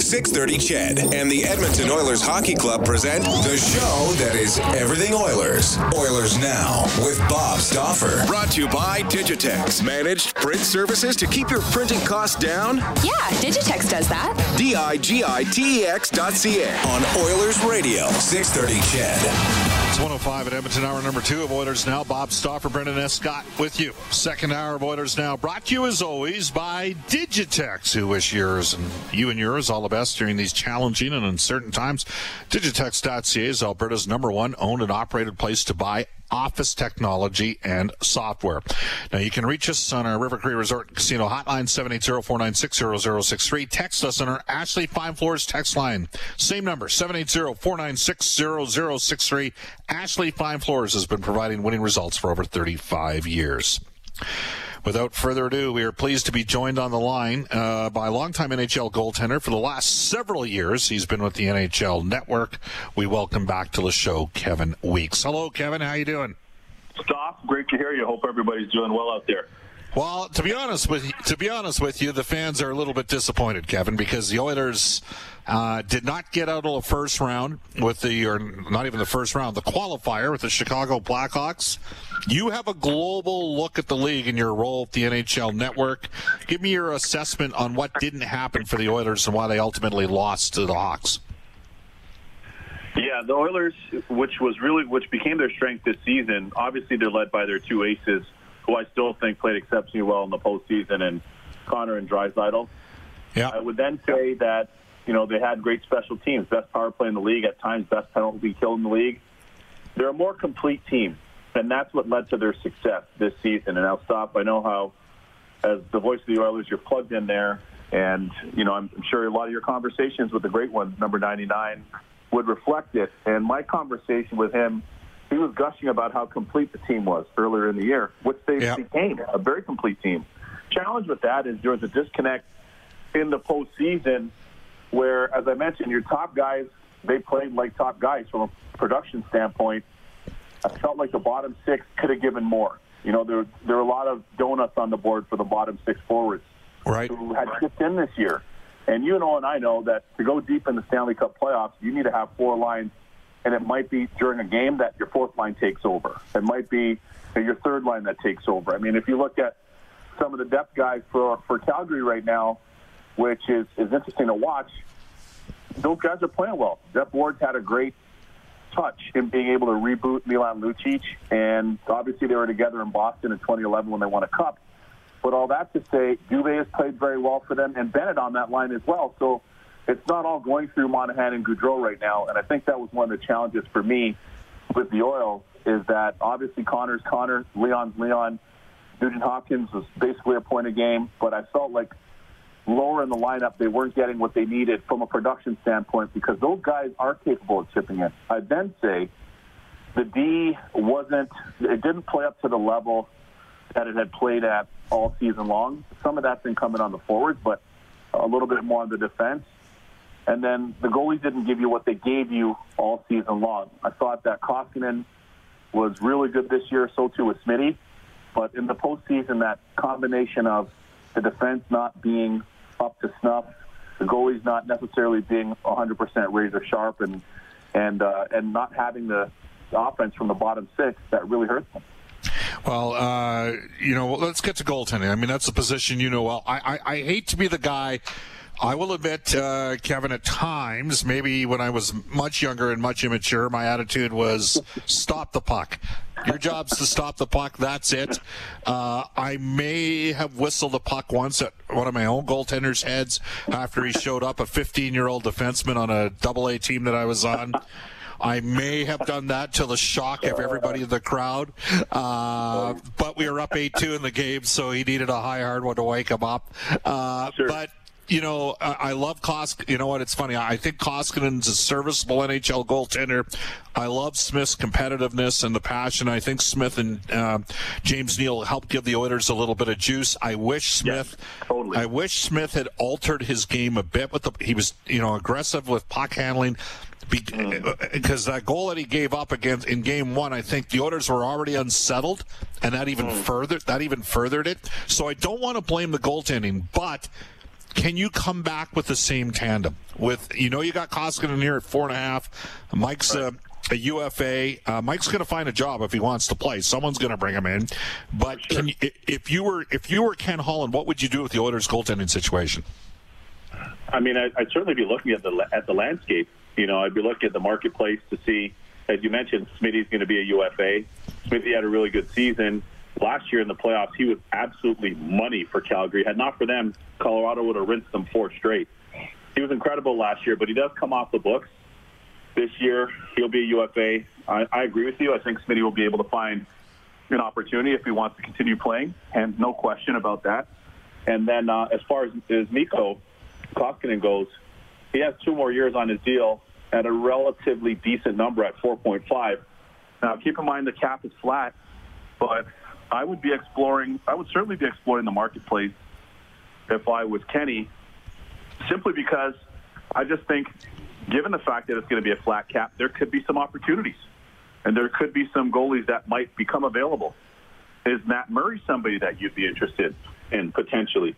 630 CHED and the Edmonton Oilers Hockey Club present the show that is everything Oilers. Oilers Now with Bob Stauffer. Brought to you by Digitex. Managed print services to keep your printing costs down? Yeah, Digitex does that. D-I-G-I-T-E-X dot C-A on Oilers Radio, 630 CHED. It's 105 at Edmonton, hour number two of Oilers Now. Bob Stauffer, Brendan S. Scott with you. Second hour of Oilers Now brought to you as always by Digitex, who wish yours and you and yours all the best during these challenging and uncertain times. Digitex.ca is Alberta's number one owned and operated place to buy office technology and software. Now you can reach us on our River Cree Resort Casino hotline 780-496-0063. Text us on our Ashley Fine Floors text line. Same number 780-496-0063. Ashley Fine Floors has been providing winning results for over 35 years. Without further ado, we are pleased to be joined on the line uh, by longtime NHL goaltender for the last several years. He's been with the NHL Network. We welcome back to the show Kevin Weeks. Hello, Kevin. How you doing? Stauff. Great to hear you. Hope everybody's doing well out there. Well, to be honest with you, to be honest with you, the fans are a little bit disappointed, Kevin, because the Oilers uh, did not get out of the first round with the, or not even the first round, the qualifier with the Chicago Blackhawks. You have a global look at the league in your role at the NHL Network. Give me your assessment on what didn't happen for the Oilers and why they ultimately lost to the Hawks. Yeah, the Oilers, which was really which became their strength this season. Obviously, they're led by their two aces, who I still think played exceptionally well in the postseason, and Connor and Draisaitl. Yeah, I would then say that you know they had great special teams, best power play in the league, at times best penalty kill in the league. They're a more complete team, and that's what led to their success this season. And I'll stop. I know how, as the voice of the Oilers, you're plugged in there, and you know I'm sure a lot of your conversations with the great one, number 99, would reflect it. And my conversation with him, he was gushing about how complete the team was earlier in the year, which they Yeah. became a very complete team. Challenge with that is there was a disconnect in the postseason where, as I mentioned, your top guys they played like top guys from a production standpoint. I felt like the bottom six could have given more. You know, there there were a lot of donuts on the board for the bottom six forwards right. who had chipped in this year. And you know, and I know that to go deep in the Stanley Cup playoffs, you need to have four lines, and it might be during a game that your fourth line takes over. It might be your third line that takes over. I mean, if you look at some of the depth guys for for Calgary right now, which is is interesting to watch, those guys are playing well. Geoff Ward's had a great touch in being able to reboot Milan Lucic, and obviously they were together in Boston in 2011 when they won a cup. But all that to say, Dubé has played very well for them, and Bennett on that line as well. So it's not all going through Monahan and Gaudreau right now, and I think that was one of the challenges for me with the Oil is that obviously Connor's Connor, Leon's Leon, Nugent Hopkins was basically a point a game, but I felt like lower in the lineup they weren't getting what they needed from a production standpoint because those guys are capable of chipping in. I'd then say the D wasn't, it didn't play up to the level that it had played at all season long. Some of that's been coming on the forwards, but a little bit more on the defense. And then the goalies didn't give you what they gave you all season long. I thought that Koskinen was really good this year, so too was Smitty. But in the postseason, that combination of the defense not being up to snuff, the goalies not necessarily being 100% razor sharp, and and uh, and not having the, offense from the bottom six, that really hurts them. Well, uh, you know, let's get to goaltending. I mean, that's a position you know well. I, I, I hate to be the guy. I will admit, uh, Kevin, at times, maybe when I was much younger and much immature, my attitude was stop the puck. Your job's to stop the puck. That's it. Uh, I may have whistled a puck once at one of my own goaltenders' heads after he showed up, a 15 year old defenseman on a double A team that I was on. I may have done that to the shock of everybody in the crowd. Uh, but we were up 8 2 in the game, so he needed a high hard one to wake him up. Uh, Sure. But you know, I, I love Kosk. You know what? It's funny. I think Koskinen's a serviceable NHL goaltender. I love Smith's competitiveness and the passion. I think Smith and uh, James Neal helped give the Oilers a little bit of juice. I wish Smith. Yes, totally. I wish Smith had altered his game a bit with the. He was, you know, aggressive with puck handling because mm. uh, that goal that he gave up against in game one, I think the Oilers were already unsettled, and that even mm. further that even furthered it. So I don't want to blame the goaltending, but can you come back with the same tandem? With you know you got Koskinen here at four and a half, Mike's a, a UFA. Uh, Mike's going to find a job if he wants to play. Someone's going to bring him in. But Sure. you, if you were if you were Ken Holland, what would you do with the Oilers goaltending situation? I mean, I, I'd certainly be looking at the at the landscape. You know, I'd be looking at the marketplace to see, as you mentioned, Smitty's going to be a UFA. Smitty had a really good season last year in the playoffs. He was absolutely money for Calgary. Had not for them, Colorado would have rinsed them four straight. He was incredible last year, but he does come off the books this year. He'll be a UFA. I, I agree with you. I think Smitty will be able to find an opportunity if he wants to continue playing, and no question about that. And then uh, as far as, as Mikko Koskinen goes, he has two more years on his deal at a relatively decent number at 4.5. Now, keep in mind the cap is flat, but I would be exploring. I would certainly be exploring the marketplace if I was Kenny, simply because I just think, given the fact that it's going to be a flat cap, there could be some opportunities, and there could be some goalies that might become available. Is Matt Murray somebody that you'd be interested in potentially?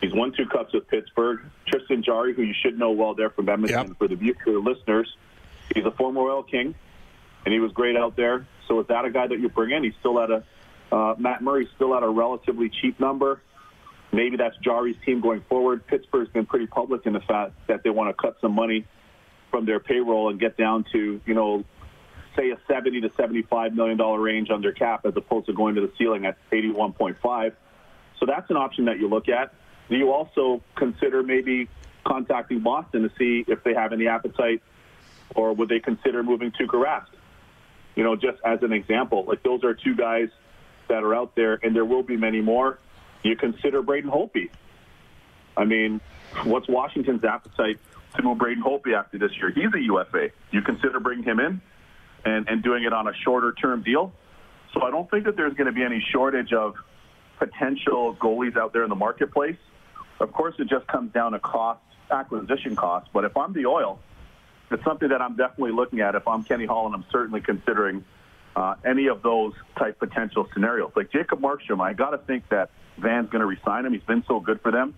He's won two cups with Pittsburgh. Tristan Jarry, who you should know well there from Edmonton Yep. for the for the listeners, he's a former Oil King, and he was great out there. So is that a guy that you bring in? He's still at a uh, Matt Murray's still at a relatively cheap number. Maybe that's Jarry's team going forward. Pittsburgh's been pretty public in the fact that they want to cut some money from their payroll and get down to you know say a 70 to 75 million dollar range under cap as opposed to going to the ceiling at 81.5. So that's an option that you look at. Do you also consider maybe contacting Boston to see if they have any appetite, or would they consider moving Tuukka Rask? You know, just as an example, like those are two guys that are out there, and there will be many more. You consider Braden Holtby. I mean, what's Washington's appetite to move Braden Holtby after this year? He's a UFA. You consider bringing him in and, and doing it on a shorter term deal. So I don't think that there's going to be any shortage of potential goalies out there in the marketplace. Of course, it just comes down to cost, acquisition cost. But if I'm the oil, it's something that I'm definitely looking at. If I'm Kenny Holland, I'm certainly considering uh, any of those type potential scenarios. Like Jacob Markstrom, I got to think that Van's going to resign him. He's been so good for them.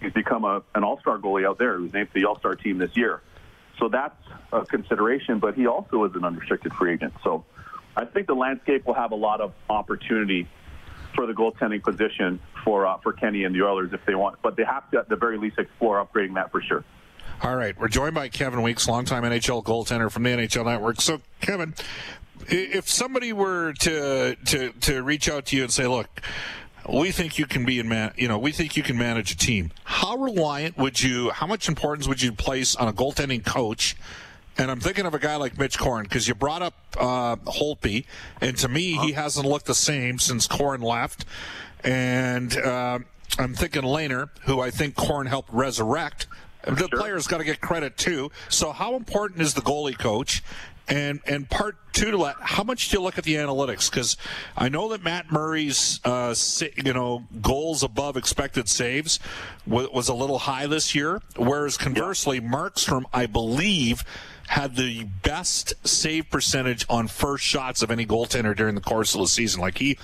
He's become a, an all-star goalie out there. He was named to the all-star team this year. So that's a consideration, but he also is an unrestricted free agent. So I think the landscape will have a lot of opportunity for the goaltending position for uh, for Kenny and the Oilers if they want. But they have to, at the very least, explore upgrading that for sure. All right, we're joined by Kevin Weeks, longtime NHL goaltender from the NHL Network. So, Kevin, if somebody were to to to reach out to you and say, "Look, we think you can be in man, you know, we think you can manage a team," how reliant would you? How much importance would you place on a goaltending coach? And I'm thinking of a guy like Mitch Korn because you brought up uh, Holtby, and to me, he hasn't looked the same since Korn left. And uh, I'm thinking Lehner, who I think Korn helped resurrect. The player's got to get credit too. So, how important is the goalie coach? And and part two to that, how much do you look at the analytics? Because I know that Matt Murray's uh, you know goals above expected saves was, was a little high this year, whereas conversely, Markstrom, I believe, had the best save percentage on first shots of any goaltender during the course of the season. Like he,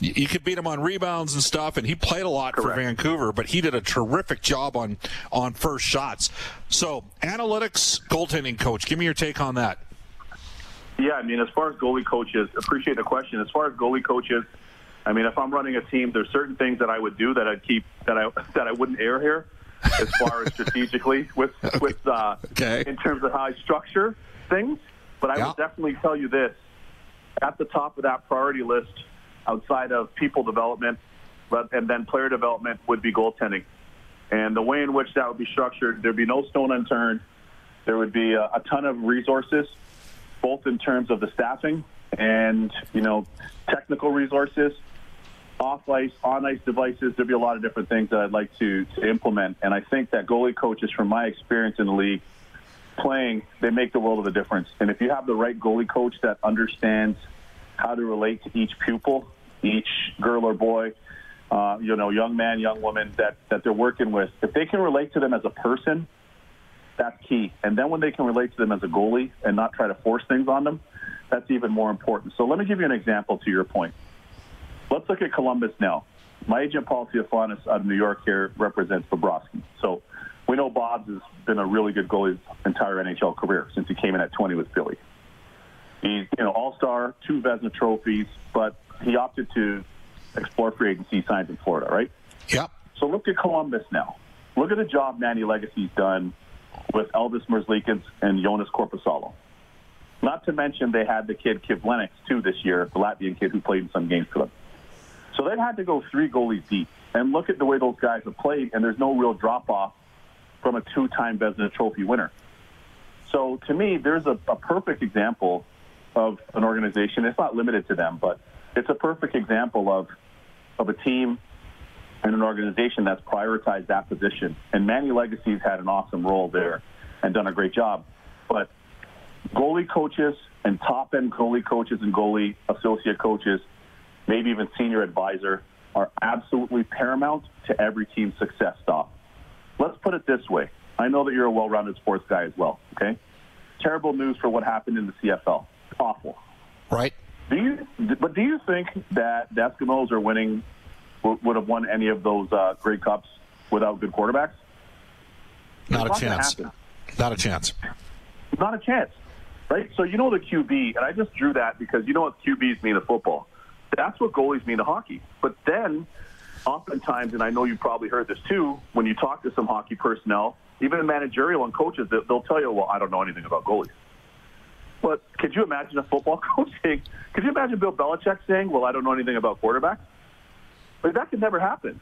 you you could beat him on rebounds and stuff, and he played a lot for Vancouver, but he did a terrific job on on first shots. So analytics, goaltending coach, give me your take on that. Yeah, I mean, as far as goalie coaches, appreciate the question. As far as goalie coaches, I mean, if I'm running a team, there's certain things that I would do that I'd keep that I that I wouldn't air here, as far as strategically with with uh, Okay. in terms of how I structure things. But I Yeah. would definitely tell you this: at the top of that priority list, outside of people development, but and then player development would be goaltending. And the way in which that would be structured, there'd be no stone unturned. There would be a, a ton of resources, both in terms of the staffing and you know technical resources, off ice, on ice devices. There'd be a lot of different things that I'd like to, to implement. And I think that goalie coaches, from my experience in the league, playing, they make the world of a difference. And if you have the right goalie coach that understands how to relate to each pupil, each girl or boy, uh, you know, young man, young woman that, that they're working with, if they can relate to them as a person, that's key. And then when they can relate to them as a goalie and not try to force things on them, that's even more important. So let me give you an example to your point. Let's look at Columbus now. My agent Paul Theofanous out of New York here represents Bobrovsky. So we know Bob's has been a really good goalie his entire NHL career since he came in at 20 with Philly. He's you know All Star, two Vezina trophies, but he opted to explore free agency signs in Florida, right? Yep. So look at Columbus now. Look at the job Manny Legace's done with Elvis Merzlikins and Jonas Korpisalo. Not to mention they had the kid Kivlenieks too this year, the Latvian kid who played in some games for them. So they've had to go three goalies deep. And look at the way those guys have played, and there's no real drop off from a two-time Vezina Trophy winner. So to me, there's a, a perfect example of an organization. It's not limited to them, but it's a perfect example of of a team and an organization that's prioritized that position. And Manny Legace's had an awesome role there and done a great job. But goalie coaches and top end goalie coaches and goalie associate coaches, maybe even senior advisor, are absolutely paramount to every team's success. Stauff. Let's put it this way. I know that you're a well rounded sports guy as well, okay? Terrible news for what happened in the CFL. Awful. Right. Do you? But do you think that the Eskimos are winning? Would have won any of those uh, Grey Cups without good quarterbacks? Not It's a gonna chance. Not a chance. Not a chance, right? So you know the QB, and I just drew that because you know what QBs mean to football. That's what goalies mean to hockey. But then, oftentimes, and I know you probably heard this too, when you talk to some hockey personnel, even the managerial and coaches, they- they'll tell you, "Well, I don't know anything about goalies." But could you imagine a football coach saying? Could you imagine Bill Belichick saying, "Well, I don't know anything about quarterbacks"? Like that could never happen.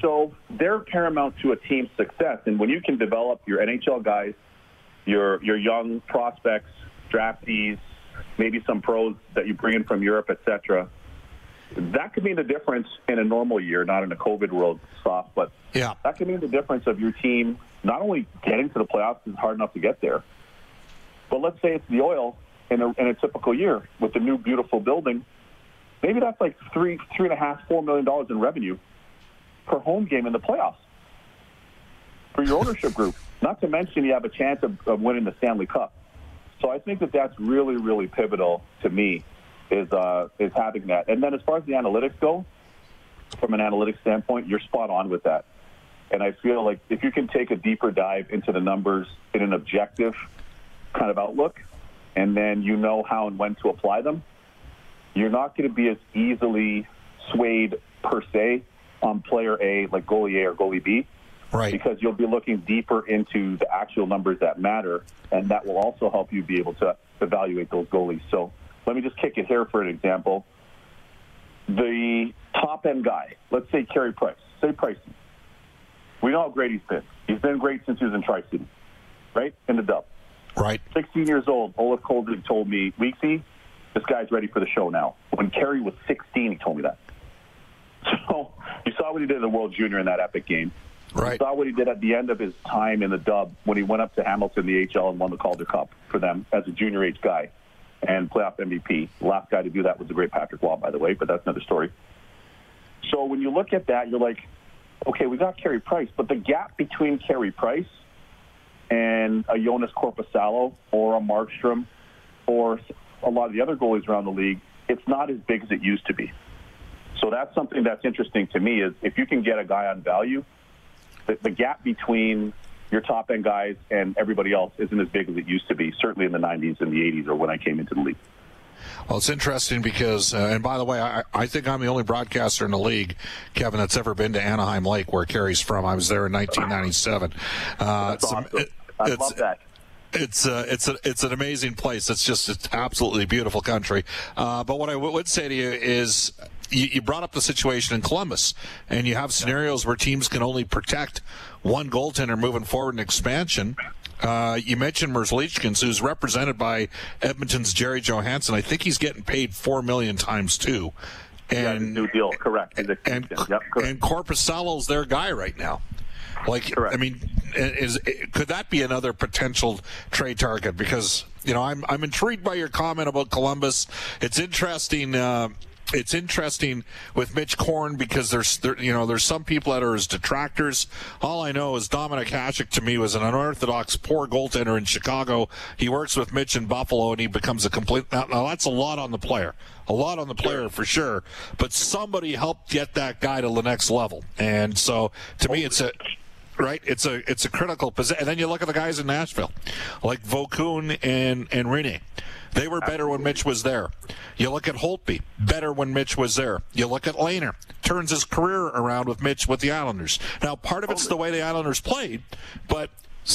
So they're paramount to a team's success. And when you can develop your NHL guys, your your young prospects, draftees, maybe some pros that you bring in from Europe, etc. That could mean the difference in a normal year, not in a COVID world, soft, but Yeah. that could mean the difference of your team not only getting to the playoffs, it's hard enough to get there, but let's say it's the oil in a, in a typical year with the new beautiful building. Maybe that's like three, three and a half, four million dollars in revenue per home game in the playoffs for your ownership group. Not to mention you have a chance of, of winning the Stanley Cup. So I think that that's really, really pivotal to me is uh, is having that. And then as far as the analytics go, from an analytics standpoint, you're spot on with that. And I feel like if you can take a deeper dive into the numbers in an objective kind of outlook, and then you know how and when to apply them, you're not going to be as easily swayed per se on player A, like goalie A or goalie B, Right. because you'll be looking deeper into the actual numbers that matter, and that will also help you be able to evaluate those goalies. So let me just kick it here for an example. The top end guy, let's say Carey Price, say Price. We know how great he's been. He's been great since he was in Tri City, right? In the dub. Right. 16 years old, Olaf Kolzig told me, Weeksy, this guy's ready for the show now. When Carey was 16, he told me that. So you saw what he did in the World Junior in that epic game. Right. You saw what he did at the end of his time in the dub when he went up to Hamilton, the AHL, and won the Calder Cup for them as a junior age guy and playoff MVP. The last guy to do that was the great Patrick Roy, by the way, but that's another story. So when you look at that, you're like, okay, we got Carey Price, but the gap between Carey Price and a Jonas Korpisalo or a Markstrom or a lot of the other goalies around the league, it's not as big as it used to be. So that's something that's interesting to me is if you can get a guy on value, the, the gap between your top end guys and everybody else isn't as big as it used to be, certainly in the 90s and the 80s or when I came into the league. Well, it's interesting because, uh, and by the way, I, I think I'm the only broadcaster in the league, Kevin, that's ever been to Anahim Lake, where Carey's from. I was there in 1997. Uh, That's awesome. I love that. It's uh, it's a, it's an amazing place. It's just an absolutely beautiful country. Uh, but what I w- would say to you is, you, you brought up the situation in Columbus, and you have scenarios where teams can only protect one goaltender moving forward in expansion. Uh, you mentioned Merzlikins, who's represented by Edmonton's Gerry Johannson. I think he's getting paid four million times two. And new deal, correct? And and, yep, and Korpisalo's their guy right now. Like, correct. I mean, is could that be another potential trade target? Because you know, I'm I'm intrigued by your comment about Columbus. It's interesting. Uh, it's interesting with Mitch Korn because there's there, you know there's some people that are his detractors. All I know is Dominik Hasek to me was an unorthodox poor goaltender in Chicago. He works with Mitch in Buffalo and he becomes a complete. Now, now that's a lot on the player, a lot on the player for sure. But somebody helped get that guy to the next level, and so to me it's a right? It's a it's a critical position. And then you look at the guys in Nashville, like Vokoun and and Rinne. They were better when Mitch was there. You look at Holtby, better when Mitch was there. You look at Lehner, turns his career around with Mitch with the Islanders. Now, part of it's the way the Islanders played, but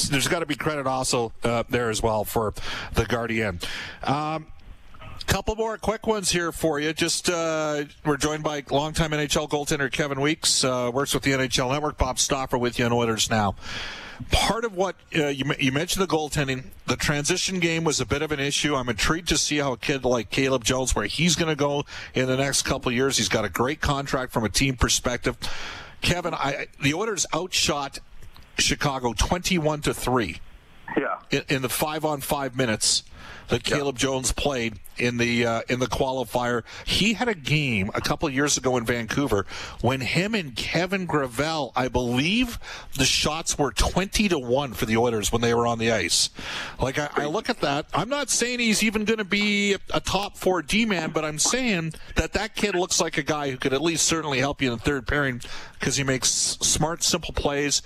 there's got to be credit also uh, there as well for the Guardian. Um, couple more quick ones here for you. Just uh, we're joined by longtime NHL goaltender Kevin Weeks, uh, works with the NHL Network. Bob Stauffer with you on Oilers now part of what uh, you, you mentioned the goaltending, the transition game was a bit of an issue. I'm intrigued to see how a kid like Caleb Jones, where he's going to go in the next couple years. He's got a great contract from a team perspective. Kevin, I, the Oilers outshot Chicago 21 to three. Yeah. In, in the five on five minutes that Caleb yep. Jones played in the uh, in the qualifier. He had a game a couple years ago in Vancouver when him and Kevin Gravel, I believe, the shots were twenty to one for the Oilers when they were on the ice. Like I, I look at that, I'm not saying he's even going to be a top four D man, but I'm saying that that kid looks like a guy who could at least certainly help you in the third pairing because he makes smart, simple plays.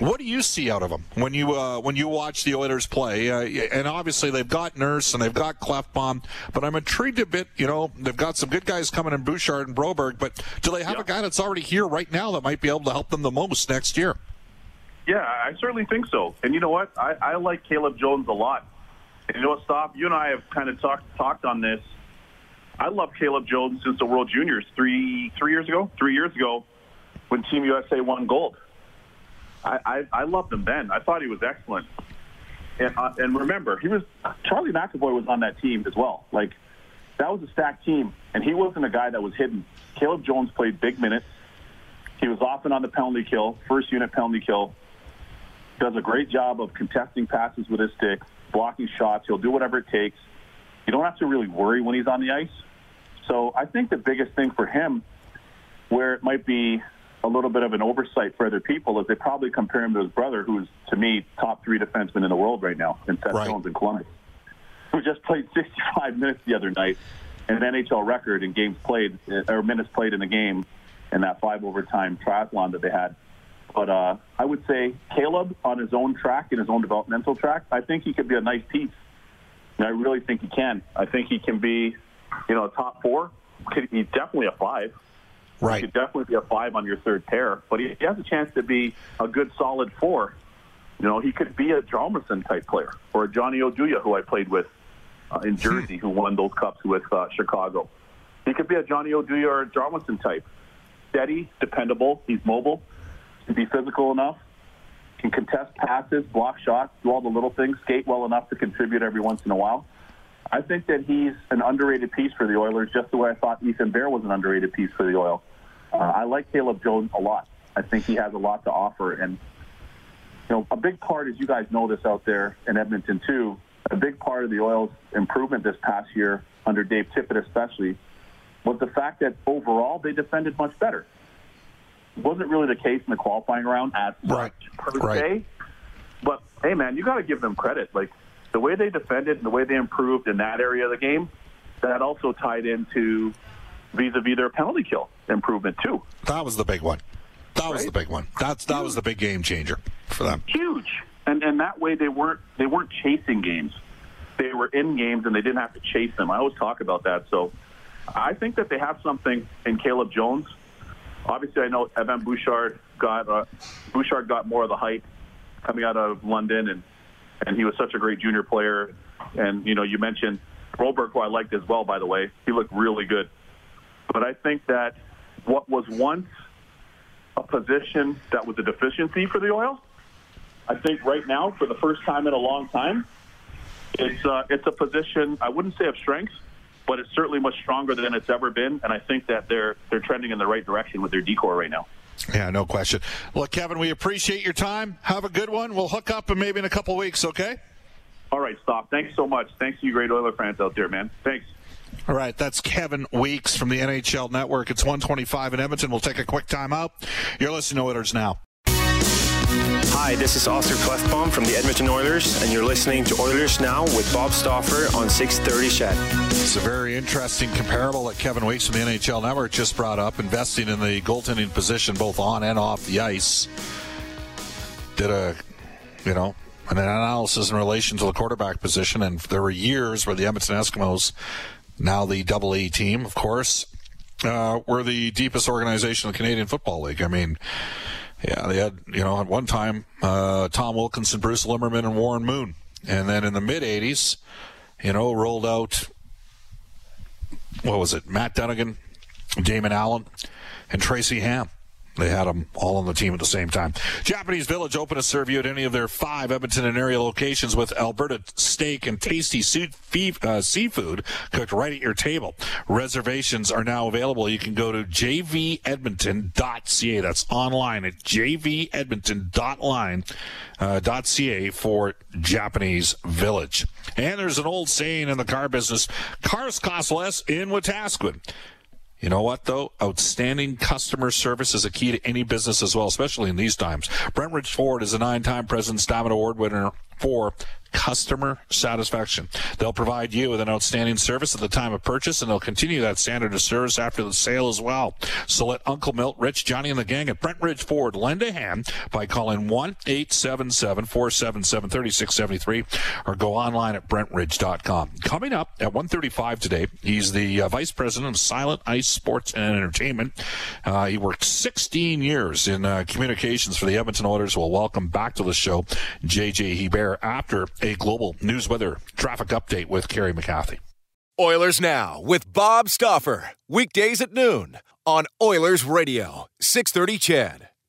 What do you see out of them when you uh, when you watch the Oilers play? Uh, and obviously they've got Nurse and they've got Klefbom, but I'm intrigued a bit. You know, they've got some good guys coming in Bouchard and Broberg, but do they have yeah. a guy that's already here right now that might be able to help them the most next year? Yeah, I certainly think so. And you know what? I, I like Caleb Jones a lot. And you know what, Stauff? You and I have kind of talked talked on this. I love Caleb Jones since the World Juniors three three years ago. Three years ago, when Team USA won gold. I, I, I loved him then. I thought he was excellent. And, uh, and remember, he was Charlie McAvoy was on that team as well. Like that was a stacked team, and he wasn't a guy that was hidden. Caleb Jones played big minutes. He was often on the penalty kill, first unit penalty kill. Does a great job of contesting passes with his stick, blocking shots. He'll do whatever it takes. You don't have to really worry when he's on the ice. So I think the biggest thing for him, where it might be a little bit of an oversight for other people is they probably compare him to his brother, who's to me top three defenseman in the world right now, in Seth right. Jones in Columbus, who just played 65 minutes the other night, an NHL record in games played or minutes played in the game, in that five overtime triathlon that they had. But uh, I would say Caleb on his own track, in his own developmental track, I think he could be a nice piece. And I really think he can. I think he can be, you know, a top four. He's definitely a five. Right. He could definitely be a five on your third pair, but he, he has a chance to be a good solid four. You know, he could be a Hjalmarsson type player or a Johnny Oduya, who I played with uh, in Jersey, who won those cups with uh, Chicago. He could be a Johnny Oduya or a Hjalmarsson type. Steady, dependable. He's mobile. Can be physical enough. Can contest passes, block shots, do all the little things. Skate well enough to contribute every once in a while. I think that he's an underrated piece for the Oilers, just the way I thought Ethan Bear was an underrated piece for the Oil. Uh, I like Caleb Jones a lot. I think he has a lot to offer, and you know, a big part, as you guys know this out there in Edmonton too, a big part of the Oil's improvement this past year under Dave Tippett especially was the fact that overall they defended much better. It wasn't really the case in the qualifying round as right. per right. se. But hey, man, you got to give them credit. Like the way they defended and the way they improved in that area of the game, that also tied into vis-a-vis their penalty kill improvement too. That was the big one. That right? was the big one. That's that Huge. was the big game changer for them. Huge. And and that way they weren't they weren't chasing games. They were in games and they didn't have to chase them. I always talk about that. So I think that they have something in Caleb Jones. Obviously, I know Evan Bouchard got uh, Bouchard got more of the hype coming out of London, and and he was such a great junior player. And you know, you mentioned Broberg, who I liked as well. By the way, he looked really good. But I think that what was once a position that was a deficiency for the oil, I think right now, for the first time in a long time, it's uh, it's a position I wouldn't say of strength, but it's certainly much stronger than it's ever been. And I think that they're they're trending in the right direction with their D corps right now. Yeah, no question. Look, Kevin, we appreciate your time. Have a good one. We'll hook up and maybe in a couple weeks, okay? All right, Stauff. Thanks so much. Thanks to you great Oiler fans out there, man. Thanks. All right, that's Kevin Weeks from the NHL Network. It's 125 in Edmonton. We'll take a quick time out. You're listening to Oilers Now. Hi, this is Oscar Klefbom from the Edmonton Oilers, and you're listening to Oilers Now with Bob Stauffer on 630 CHED. It's a very interesting comparable that Kevin Weeks from the NHL Network just brought up, investing in the goaltending position both on and off the ice. Did a, you know, an analysis in relation to the quarterback position, and there were years where the Edmonton Eskimos, now the Double A team, of course, uh, were the deepest organization in the Canadian Football League. I mean, yeah, they had, you know, at one time, uh, Tom Wilkinson, Bruce Lemmerman, and Warren Moon. And then in the mid 80s, you know, rolled out, what was it, Matt Dunigan, Damon Allen, and Tracy Ham. They had them all on the team at the same time. Japanese Village open to serve you at any of their five Edmonton and area locations with Alberta steak and tasty uh, seafood cooked right at your table. Reservations are now available. You can go to jvedmonton.ca. That's online at jvedmonton.line.ca uh, for Japanese Village. And there's an old saying in the car business, cars cost less in Wetaskiwin. You know what, though? Outstanding customer service is a key to any business as well, especially in these times. Brentridge Ford is a nine time President's Diamond Award winner for customer satisfaction. They'll provide you with an outstanding service at the time of purchase, and they'll continue that standard of service after the sale as well. So let Uncle Milt, Rich, Johnny, and the gang at Brentridge Ford lend a hand by calling 1-877-477-3673 or go online at brentridge.com. Coming up at 135 today, he's the uh, Vice President of Silent Ice Sports and Entertainment. Uh, he worked 16 years in uh, communications for the Edmonton Oilers. We'll welcome back to the show J.J. Hebert after a global news weather traffic update with Kerry McCarthy. Oilers Now with Bob Stauffer. Weekdays at noon on Oilers Radio, 630 CHED.